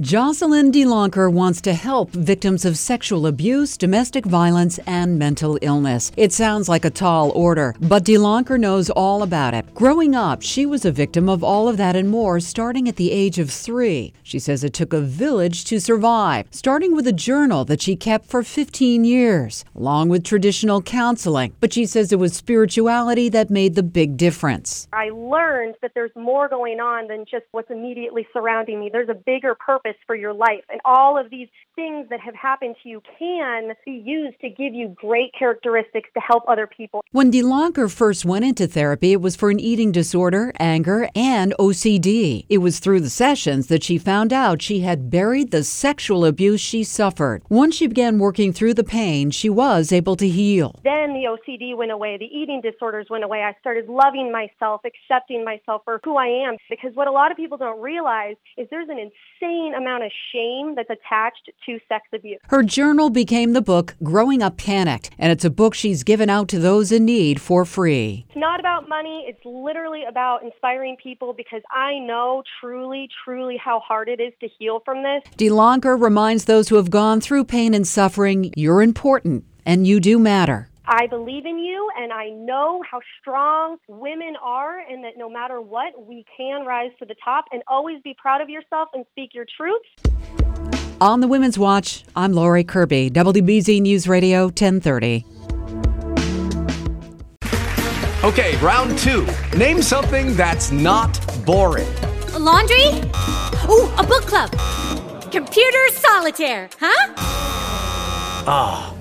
Jocelyn DeLonker wants to help victims of sexual abuse, domestic violence, and mental illness. It sounds like a tall order, but DeLonker knows all about it. Growing up, she was a victim of all of that and more starting at the age of three. She says it took a village to survive, starting with a journal that she kept for 15 years, along with traditional counseling. But she says it was spirituality that made the big difference. I learned that there's more going on than just what's immediately surrounding me. There's a bigger purpose for your life. And all of these things that have happened to you can be used to give you great characteristics to help other people. When DeLonker first went into therapy, it was for an eating disorder, anger, and OCD. It was through the sessions that she found out she had buried the sexual abuse she suffered. Once she began working through the pain, she was able to heal. Then the OCD went away, the eating disorders went away. I started loving myself, accepting myself for who I am. Because what a lot of people don't realize is there's an insane amount of shame that's attached to sex abuse. Her journal became the book Growing Up Panicked, and it's a book she's given out to those in need for free. It's not about money. It's literally about inspiring people because I know truly, truly how hard it is to heal from this. DeLonker reminds those who have gone through pain and suffering you're important and you do matter. I believe in you and I know how strong women are and that no matter what, we can rise to the top and always be proud of yourself and speak your truth. On the Women's Watch, I'm Lori Kirby, WBZ News Radio 1030. Okay, round two. Name something that's not boring. A laundry? Ooh, a book club. Computer solitaire, huh? Ah, oh,